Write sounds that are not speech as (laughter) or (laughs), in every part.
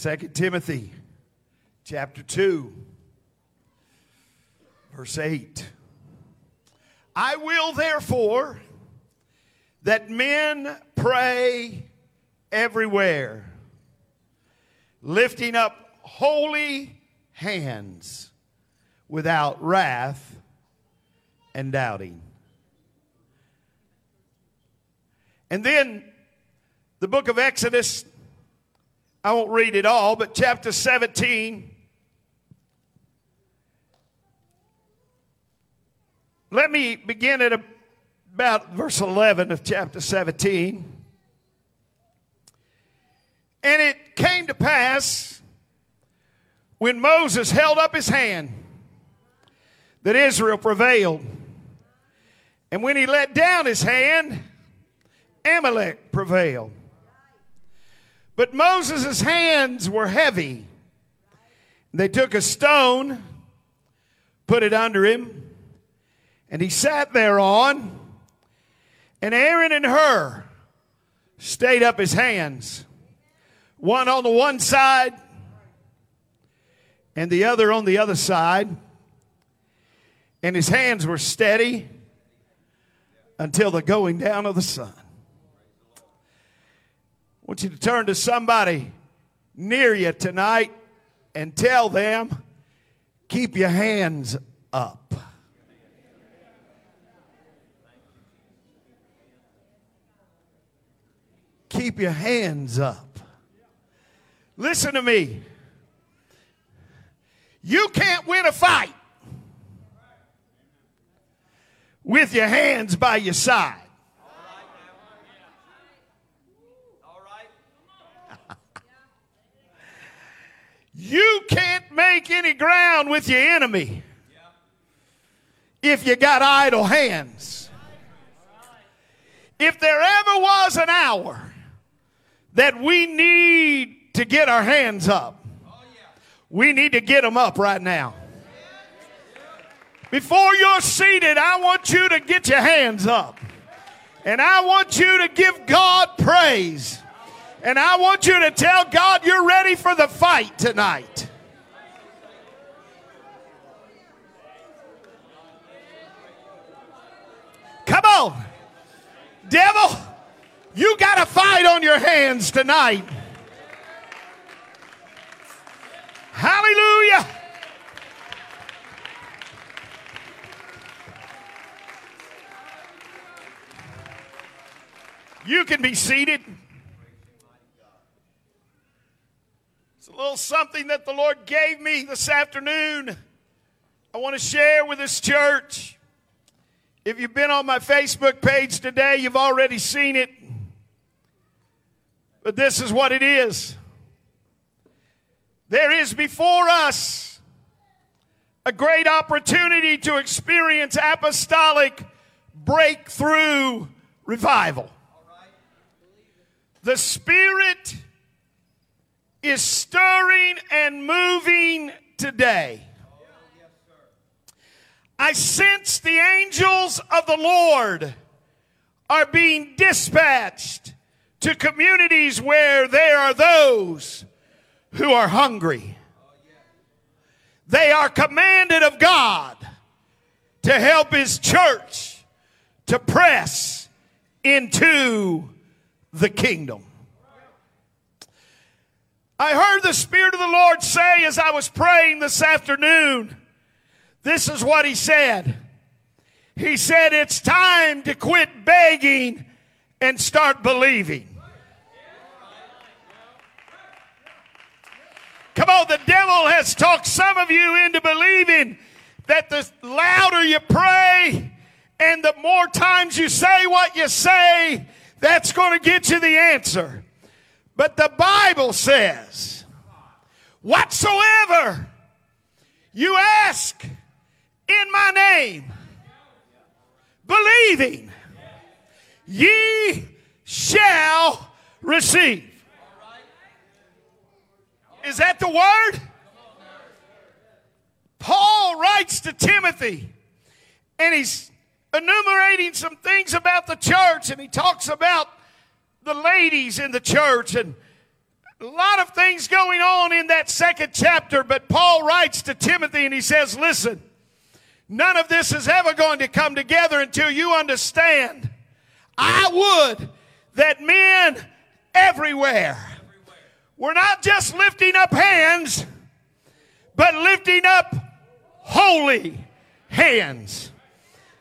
2 Timothy chapter 2, verse 8. I will therefore that men pray everywhere, lifting up holy hands without wrath and doubting. And then the book of Exodus, I won't read it all, but chapter 17. Let me begin at about verse 11 of chapter 17. And it came to pass when Moses held up his hand that Israel prevailed. And when he let down his hand, Amalek prevailed. But Moses' hands were heavy. They took a stone, put it under him, and he sat thereon. And Aaron and Hur stayed up his hands, one on the one side and the other on the other side. And his hands were steady until the going down of the sun. Want you to turn to somebody near you tonight and tell them, keep your hands up. Keep your hands up. Listen to me. You can't win a fight with your hands by your side. You can't make any ground with your enemy if you got idle hands. If there ever was an hour that we need to get our hands up, we need to get them up right now. Before you're seated, I want you to get your hands up. And I want you to give God praise. And I want you to tell God you're ready for the fight tonight. Come on. Devil, you got a fight on your hands tonight. Hallelujah. You can be seated. It's a little something that the Lord gave me this afternoon. I want to share with this church. If you've been on my Facebook page today, you've already seen it. But this is what it is. There is before us a great opportunity to experience apostolic breakthrough revival. The Spirit is stirring and moving today. I sense the angels of the Lord are being dispatched to communities where there are those who are hungry. They are commanded of God to help His church to press into the kingdom. I heard the Spirit of the Lord say as I was praying this afternoon, this is what He said. He said, It's time to quit begging and start believing. Come on, the devil has talked some of you into believing that the louder you pray and the more times you say what you say, that's going to get you the answer. But the Bible says, whatsoever you ask in my name, believing, ye shall receive. Is that the word? Paul writes to Timothy and he's enumerating some things about the church and he talks about the ladies in the church and A lot of things going on in that second chapter, but Paul writes to Timothy and he says, Listen, none of this is ever going to come together until you understand. I would that men everywhere we're not just lifting up hands, but lifting up holy hands.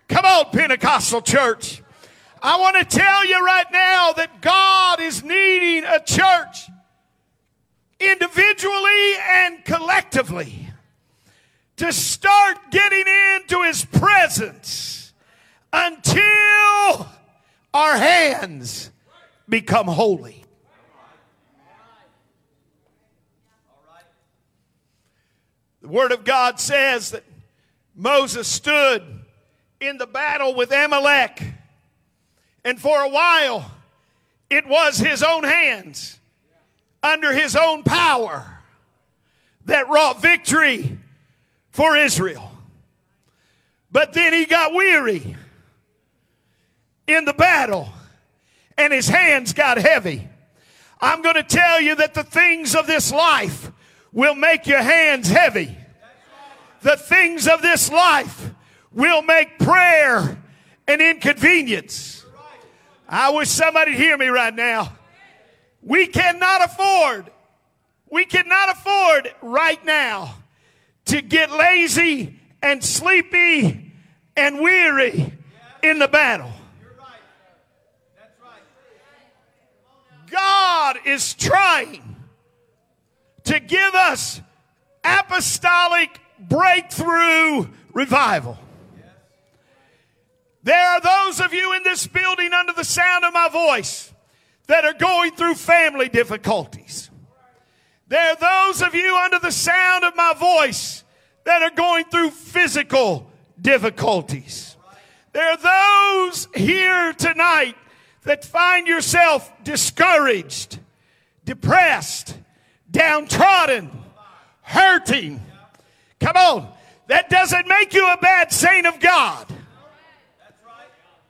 Come on, Pentecostal church. I want to tell you right now that God is needing a church individually and collectively to start getting into his presence until our hands become holy. The Word of God says that Moses stood in the battle with Amalek, and for a while it was his own hands under his own power that wrought victory for Israel. But then he got weary in the battle and his hands got heavy. I'm going to tell you that the things of this life will make your hands heavy. The things of this life will make prayer an inconvenience. I wish somebody hear me right now. We cannot afford, we cannot afford right now to get lazy and sleepy and weary in the battle. God is trying to give us apostolic breakthrough revival. There are those of you in this building under the sound of my voice that are going through family difficulties. There are those of you under the sound of my voice that are going through physical difficulties. There are those here tonight that find yourself discouraged, depressed, downtrodden, hurting. Come on. That doesn't make you a bad saint of God.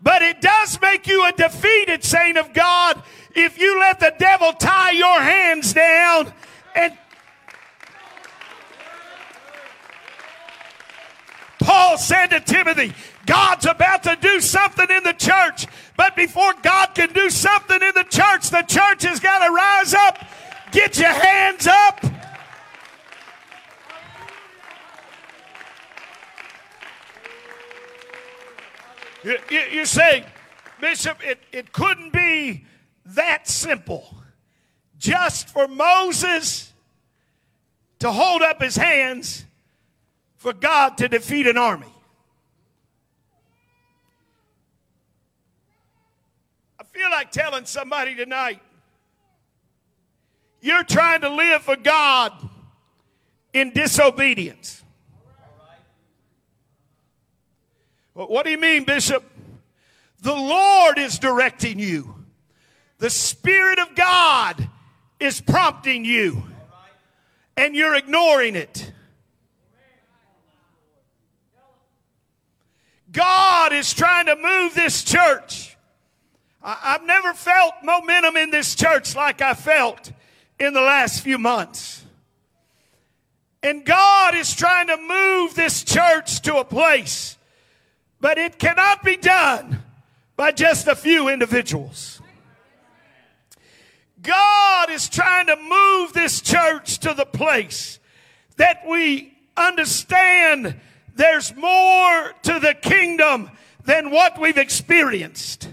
But it does make you a defeated saint of God if you let the devil tie your hands down and Paul said to Timothy, God's about to do something in the church. But before God can do something in the church, the church has got to rise up. Get your hands up. You, you, you say, Bishop, it, it couldn't be that simple. Just for Moses to hold up his hands for God to defeat an army. I feel like telling somebody tonight you're trying to live for God in disobedience. What do you mean, Bishop? The Lord is directing you. The Spirit of God is prompting you, and you're ignoring it. God is trying to move this church. I, have never felt momentum in this church like I felt in the last few months. And God is trying to move this church to a place, but it cannot be done by just a few individuals. God is trying to move this church to the place that we understand there's more to the kingdom than what we've experienced.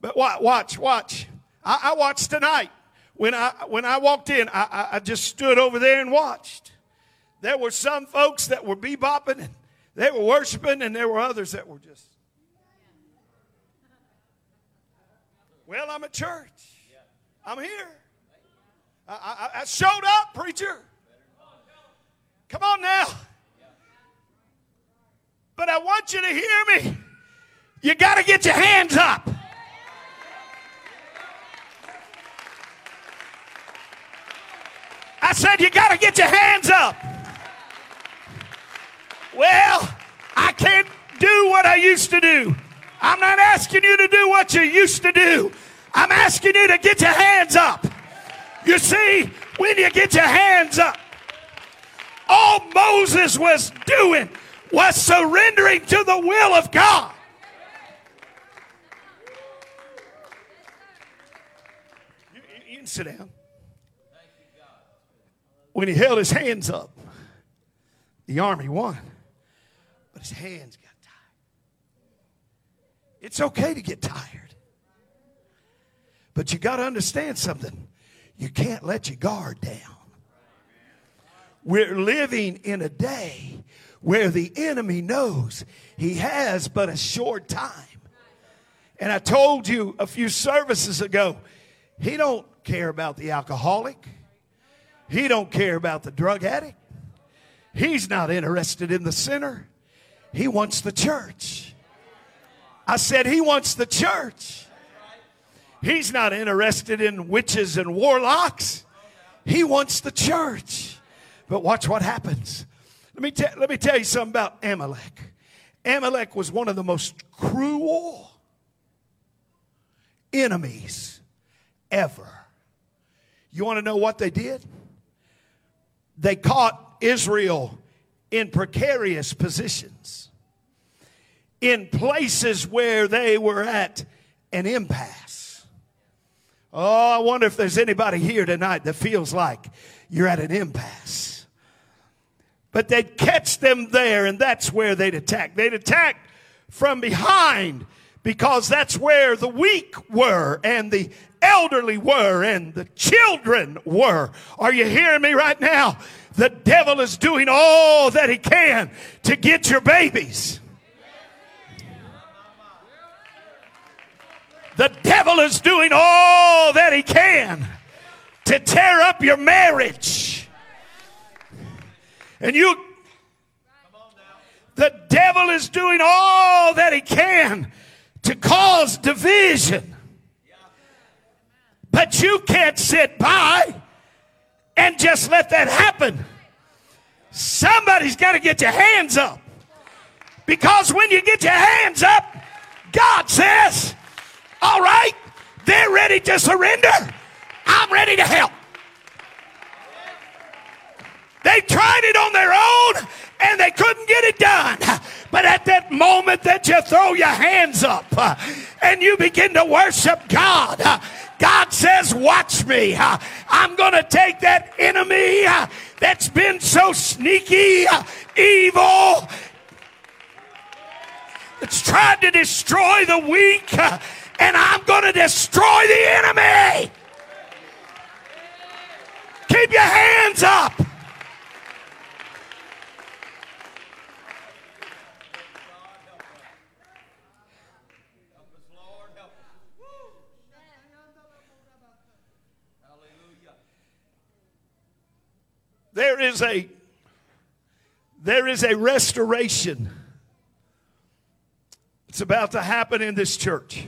But watch, watch. I, I watched tonight. When I, when I walked in, I, I just stood over there and watched. There were some folks that were bebopping and they were worshiping, and there were others that were just. Well, I'm at church. I'm here. I, I, I showed up, preacher. Come on now. But I want you to hear me. You got to get your hands up. I said, You got to get your hands up. Well, I can't do what I used to do. I'm not asking you to do what you used to do. I'm asking you to get your hands up. You see, when you get your hands up, all Moses was doing was surrendering to the will of God. You, you can sit down. When he held his hands up, the army won, but his hands got tired. It's okay to get tired, but you got to understand something. You can't let your guard down. We're living in a day where the enemy knows he has but a short time. And I told you a few services ago, he don't care about the alcoholic. He don't care about the drug addict. He's not interested in the sinner. He wants the church. I said he wants the church. He's not interested in witches and warlocks. He wants the church. But watch what happens. Let me, te- let me tell you something about Amalek. Amalek was one of the most cruel enemies ever. You want to know what they did? They caught Israel in precarious positions, in places where they were at an impasse. Oh, I wonder if there's anybody here tonight that feels like you're at an impasse. But they'd catch them there, and that's where they'd attack. They'd attack from behind because that's where the weak were and the elderly were and the children were. Are you hearing me right now? The devil is doing all that he can to get your babies. The devil is doing all that he can to tear up your marriage. And you, the devil is doing all that he can to cause division. But you can't sit by and just let that happen. Somebody's got to get your hands up. Because when you get your hands up, God says, All right, they're ready to surrender. I'm ready to help. They tried it on their own and they couldn't get it done. But at that moment that you throw your hands up uh, and you begin to worship God, uh, God says, Watch me. Uh, I'm going to take that enemy that's been so sneaky, evil, that's tried to destroy the weak, and I'm going to destroy the enemy. Keep your hands up. There is a there is a restoration. It's about to happen in this church.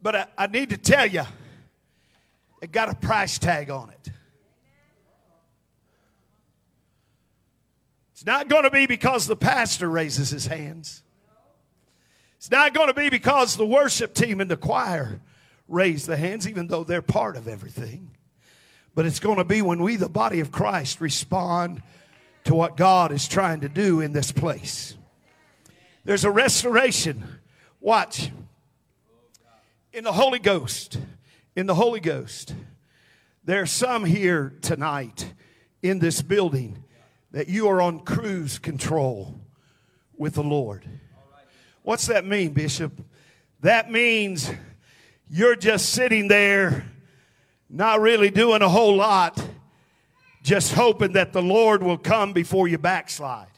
But I, I need to tell you, it got a price tag on it. It's not going to be because the pastor raises his hands. It's not going to be because the worship team and the choir raise the hands, even though they're part of everything. But it's going to be when we, the body of Christ, respond to what God is trying to do in this place. There's a restoration. Watch. In the Holy Ghost. In the Holy Ghost. There are some here tonight in this building that you are on cruise control with the Lord. What's that mean, Bishop? That means you're just sitting there not really doing a whole lot, just hoping that the Lord will come before you backslide.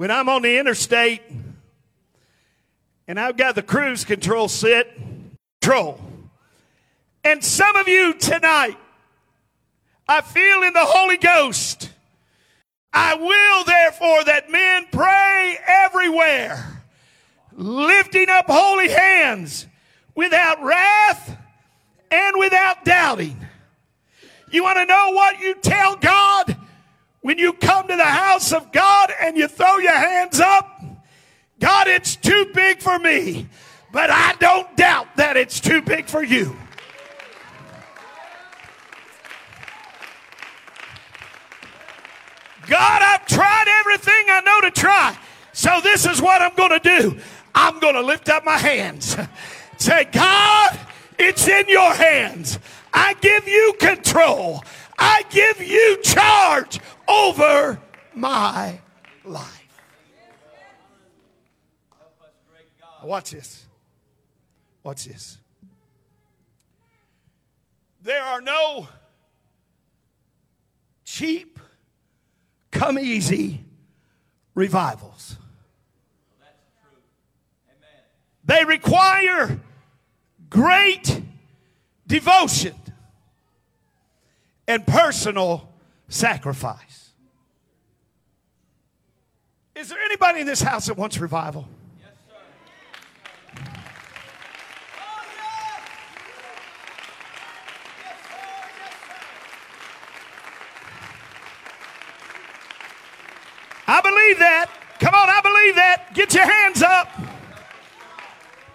When I'm on the interstate and I've got the cruise control set, control. And some of you tonight, I feel in the Holy Ghost. I will therefore that men pray everywhere lifting up holy hands without wrath and without doubting. You want to know what you tell God when you come to the house of God and you throw your hands up, God, it's too big for me, but I don't doubt that it's too big for you. God, I've tried everything I know to try. So this is what I'm going to do. I'm going to lift up my hands. (laughs) Say, God, it's in your hands. I give you control. I give you charge over my life. Watch this. Watch this. There are no cheap, come easy revivals. They require great devotion and personal sacrifice. Is there anybody in this house that wants revival? I believe that. Come on, I believe that. Get your hands up.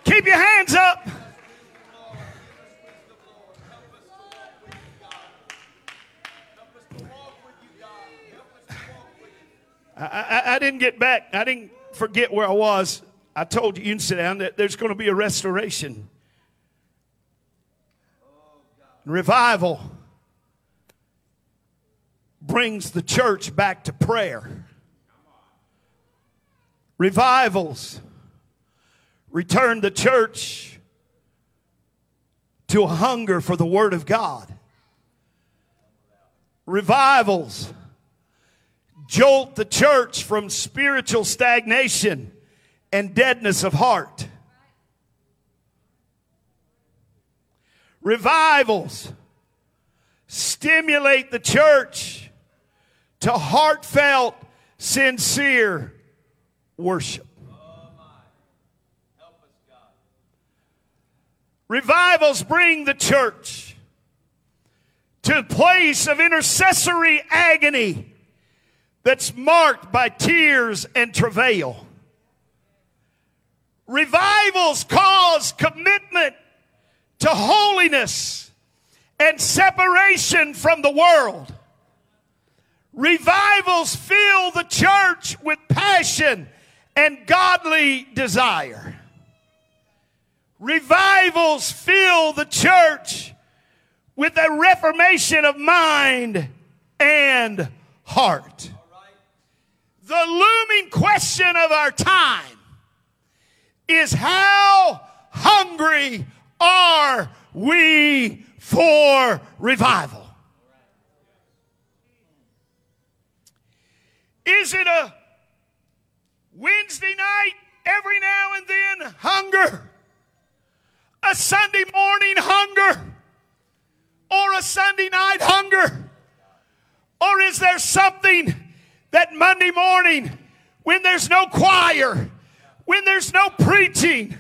Keep your hands I, didn't get back. I didn't forget where I was. I told you, you can sit down, that there's going to be a restoration. Revival brings the church back to prayer. Revivals return the church to a hunger for the Word of God. Revivals jolt the church from spiritual stagnation and deadness of heart. Revivals stimulate the church to heartfelt, sincere worship. Revivals bring the church to a place of intercessory agony that's marked by tears and travail. Revivals cause commitment to holiness and separation from the world. Revivals fill the church with passion and godly desire. Revivals fill the church with a reformation of mind and heart the looming question of our time is how hungry are we for revival? Is it a Wednesday night every now and then hunger? A Sunday morning hunger? Or a Sunday night hunger? Or is there something that Monday morning when there's no choir, when there's no preaching,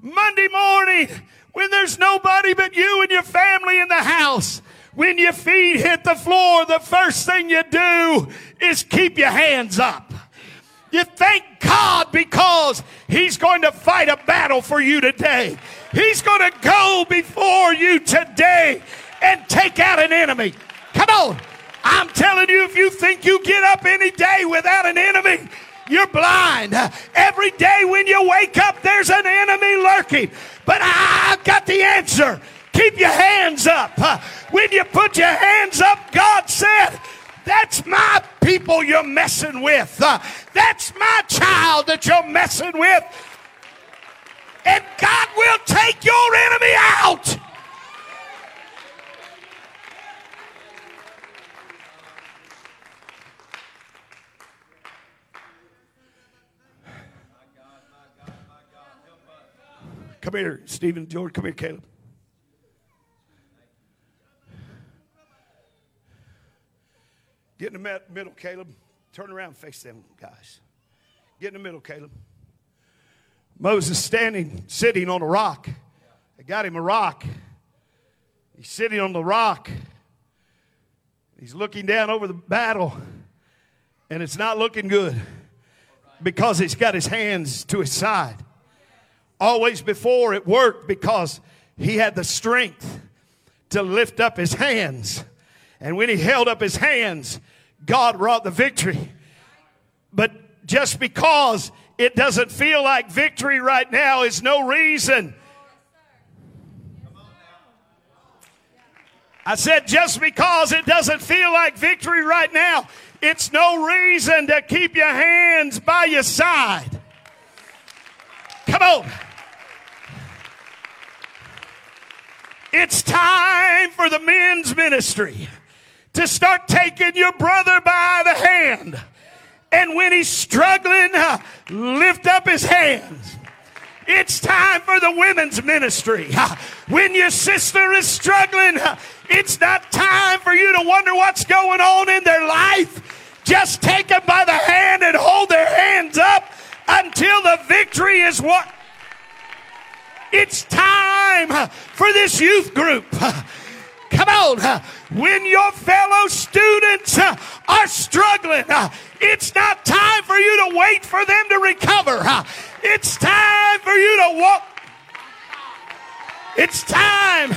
Monday morning when there's nobody but you and your family in the house, when your feet hit the floor, the first thing you do is keep your hands up. You thank God because He's going to fight a battle for you today. He's going to go before you today and take out an enemy. Come on. I'm telling you, if you think you get up any day without an enemy, you're blind. Every day when you wake up, there's an enemy lurking. But I've got the answer. Keep your hands up. When you put your hands up, God said, That's my people you're messing with. That's my child that you're messing with. And God will take your enemy out. Come here, Stephen, George. Come here, Caleb. Get in the middle, Caleb. Turn around, face them guys. Get in the middle, Caleb. Moses standing, sitting on a rock. They got him a rock. He's sitting on the rock. He's looking down over the battle. And it's not looking good because he's got his hands to his side. Always before it worked because he had the strength to lift up his hands. And when he held up his hands, God wrought the victory. But just because it doesn't feel like victory right now is no reason. I said just because it doesn't feel like victory right now, it's no reason to keep your hands by your side. Come on. It's time for the men's ministry to start taking your brother by the hand. And when he's struggling, uh, lift up his hands. It's time for the women's ministry. Uh, when your sister is struggling, uh, it's not time for you to wonder what's going on in their life. Just take them by the hand and hold their hands up until the victory is won. It's time for this youth group. Come on. When your fellow students are struggling, it's not time for you to wait for them to recover. It's time for you to walk. It's time.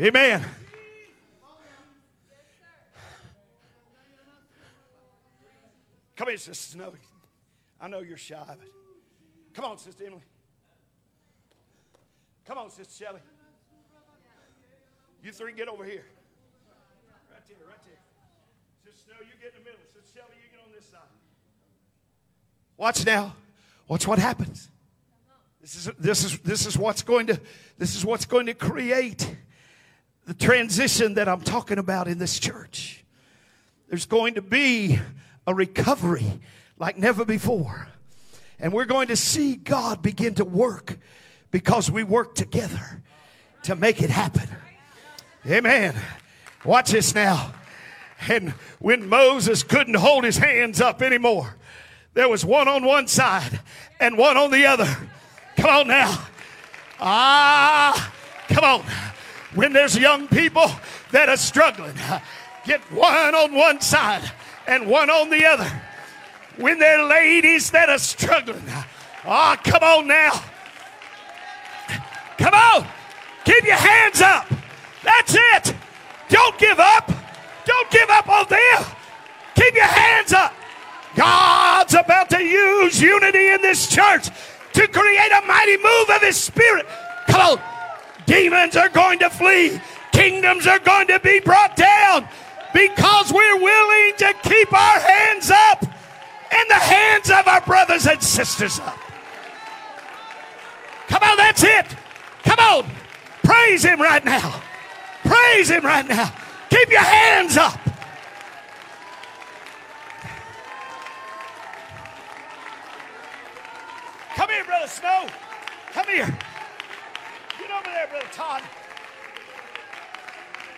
Amen. Come here, Sister Snow. I know you're shy, but come on, Sister Emily. Come on, Sister Shelley. You three get over here. Right there, right there. Sister Snow, you get in the middle. Sister Shelley, you get on this side. Watch now. Watch what happens. This is, this is, this is what's going to, this is what's going to create the transition that I'm talking about in this church. There's going to be a recovery like never before. And we're going to see God begin to work because we work together to make it happen. Amen. Watch this now. And when Moses couldn't hold his hands up anymore, there was one on one side and one on the other. Come on now. Ah, come on. When there's young people that are struggling, get one on one side and one on the other. When they're ladies that are struggling, ah, oh, come on now. Come on. Keep your hands up. That's it. Don't give up. Don't give up on them. Keep your hands up. God's about to use unity in this church to create a mighty move of His Spirit. Come on. Demons are going to flee, kingdoms are going to be brought down because we're willing to keep our hands up and the hands of our brothers and sisters up. Come on, that's it. Come on. Praise Him right now. Praise Him right now. Keep your hands up. Come here, Brother Snow. Come here. Get over there, Brother Todd.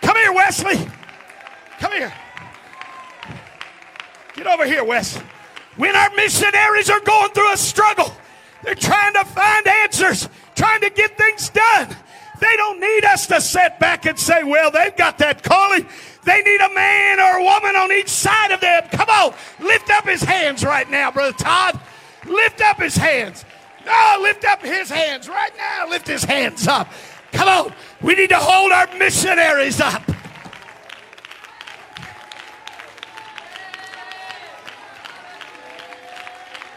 Come here, Wesley. Come here. Get over here, Wes. When our missionaries are going through a struggle, they're trying to find answers, trying to get things done. They don't need us to sit back and say, well, they've got that calling. They need a man or a woman on each side of them. Come on, lift up his hands right now, Brother Todd. Lift up his hands. No, lift up his hands right now. Lift his hands up. Come on. We need to hold our missionaries up.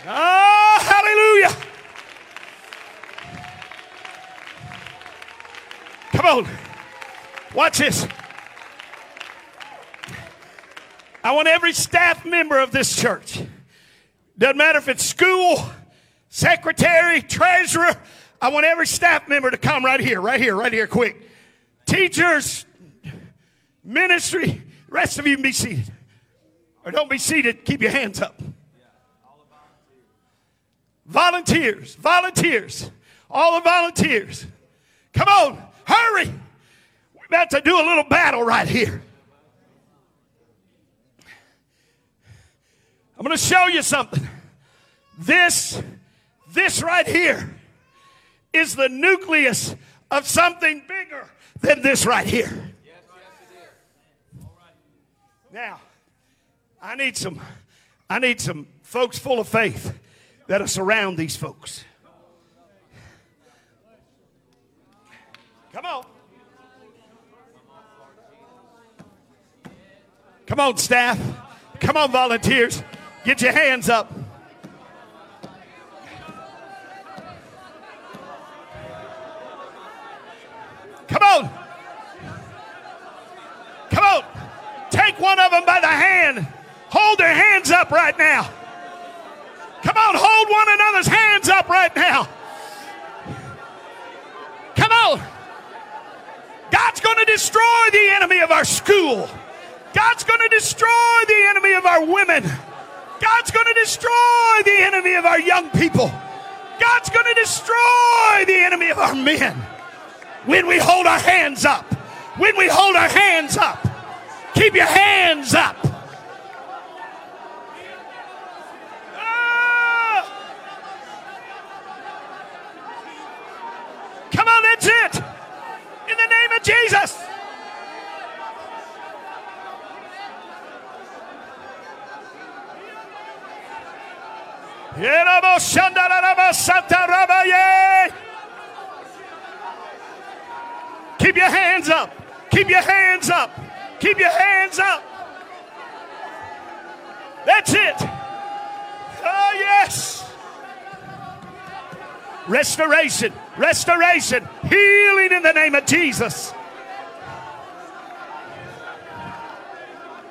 Oh, hallelujah. Come on. Watch this. I want every staff member of this church, doesn't matter if it's school, secretary, treasurer, I want every staff member to come right here, right here, right here, quick. Teachers, ministry, rest of you can be seated. Or don't be seated, keep your hands up. Volunteers, volunteers, all the volunteers. Come on, hurry. We're about to do a little battle right here. I'm going to show you something. This, This right here is the nucleus of something bigger than this right here. Now, I need some I need some folks full of faith that'll surround these folks. Come on. Come on, staff. Come on, volunteers. Get your hands up. Come on. Come on. Take one of them by the hand. Hold their hands up right now. Come on, hold one another's hands up right now. Come on. God's going to destroy the enemy of our school. God's going to destroy the enemy of our women. God's going to destroy the enemy of our young people. God's going to destroy the enemy of our men when we hold our hands up. When we hold our hands up. Keep your hands up. Ah! Come on, that's it. In the name of Jesus. Keep your hands up. Keep your hands up. Keep your hands up. That's it. Oh, yes. Restoration, restoration, healing in the name of Jesus.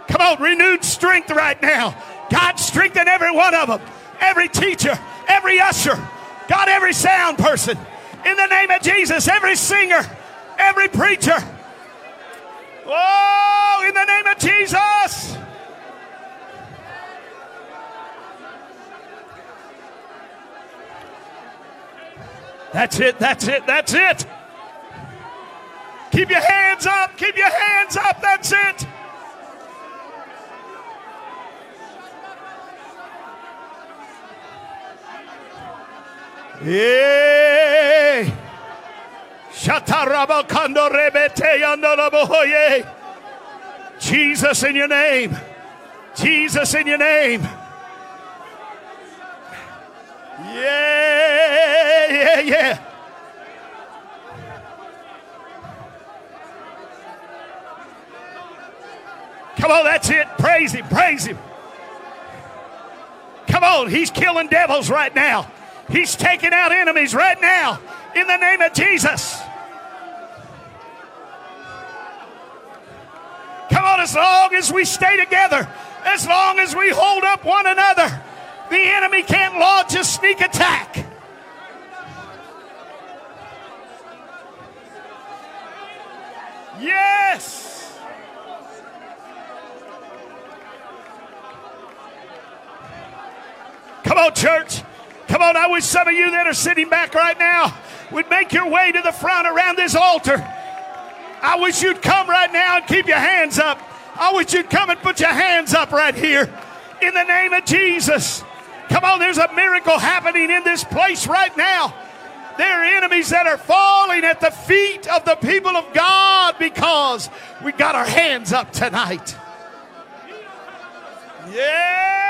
Come on, renewed strength right now. God, strengthen every one of them, every teacher, every usher, God, every sound person. In the name of Jesus, every singer, every preacher. Oh, in the name of Jesus. That's it, that's it, that's it. Keep your hands up, keep your hands up, that's it. Shatarabakando rebete. Jesus in your name. Jesus in your name. Yeah. Come on, that's it. Praise him, praise him. Come on, he's killing devils right now. He's taking out enemies right now in the name of Jesus. Come on, as long as we stay together, as long as we hold up one another, the enemy can't launch a sneak attack. Yes. Come on, church. Come on, I wish some of you that are sitting back right now would make your way to the front around this altar. I wish you'd come right now and keep your hands up. I wish you'd come and put your hands up right here in the name of Jesus. Come on, there's a miracle happening in this place right now. There are enemies that are falling at the feet of the people of God because we got our hands up tonight. Yeah.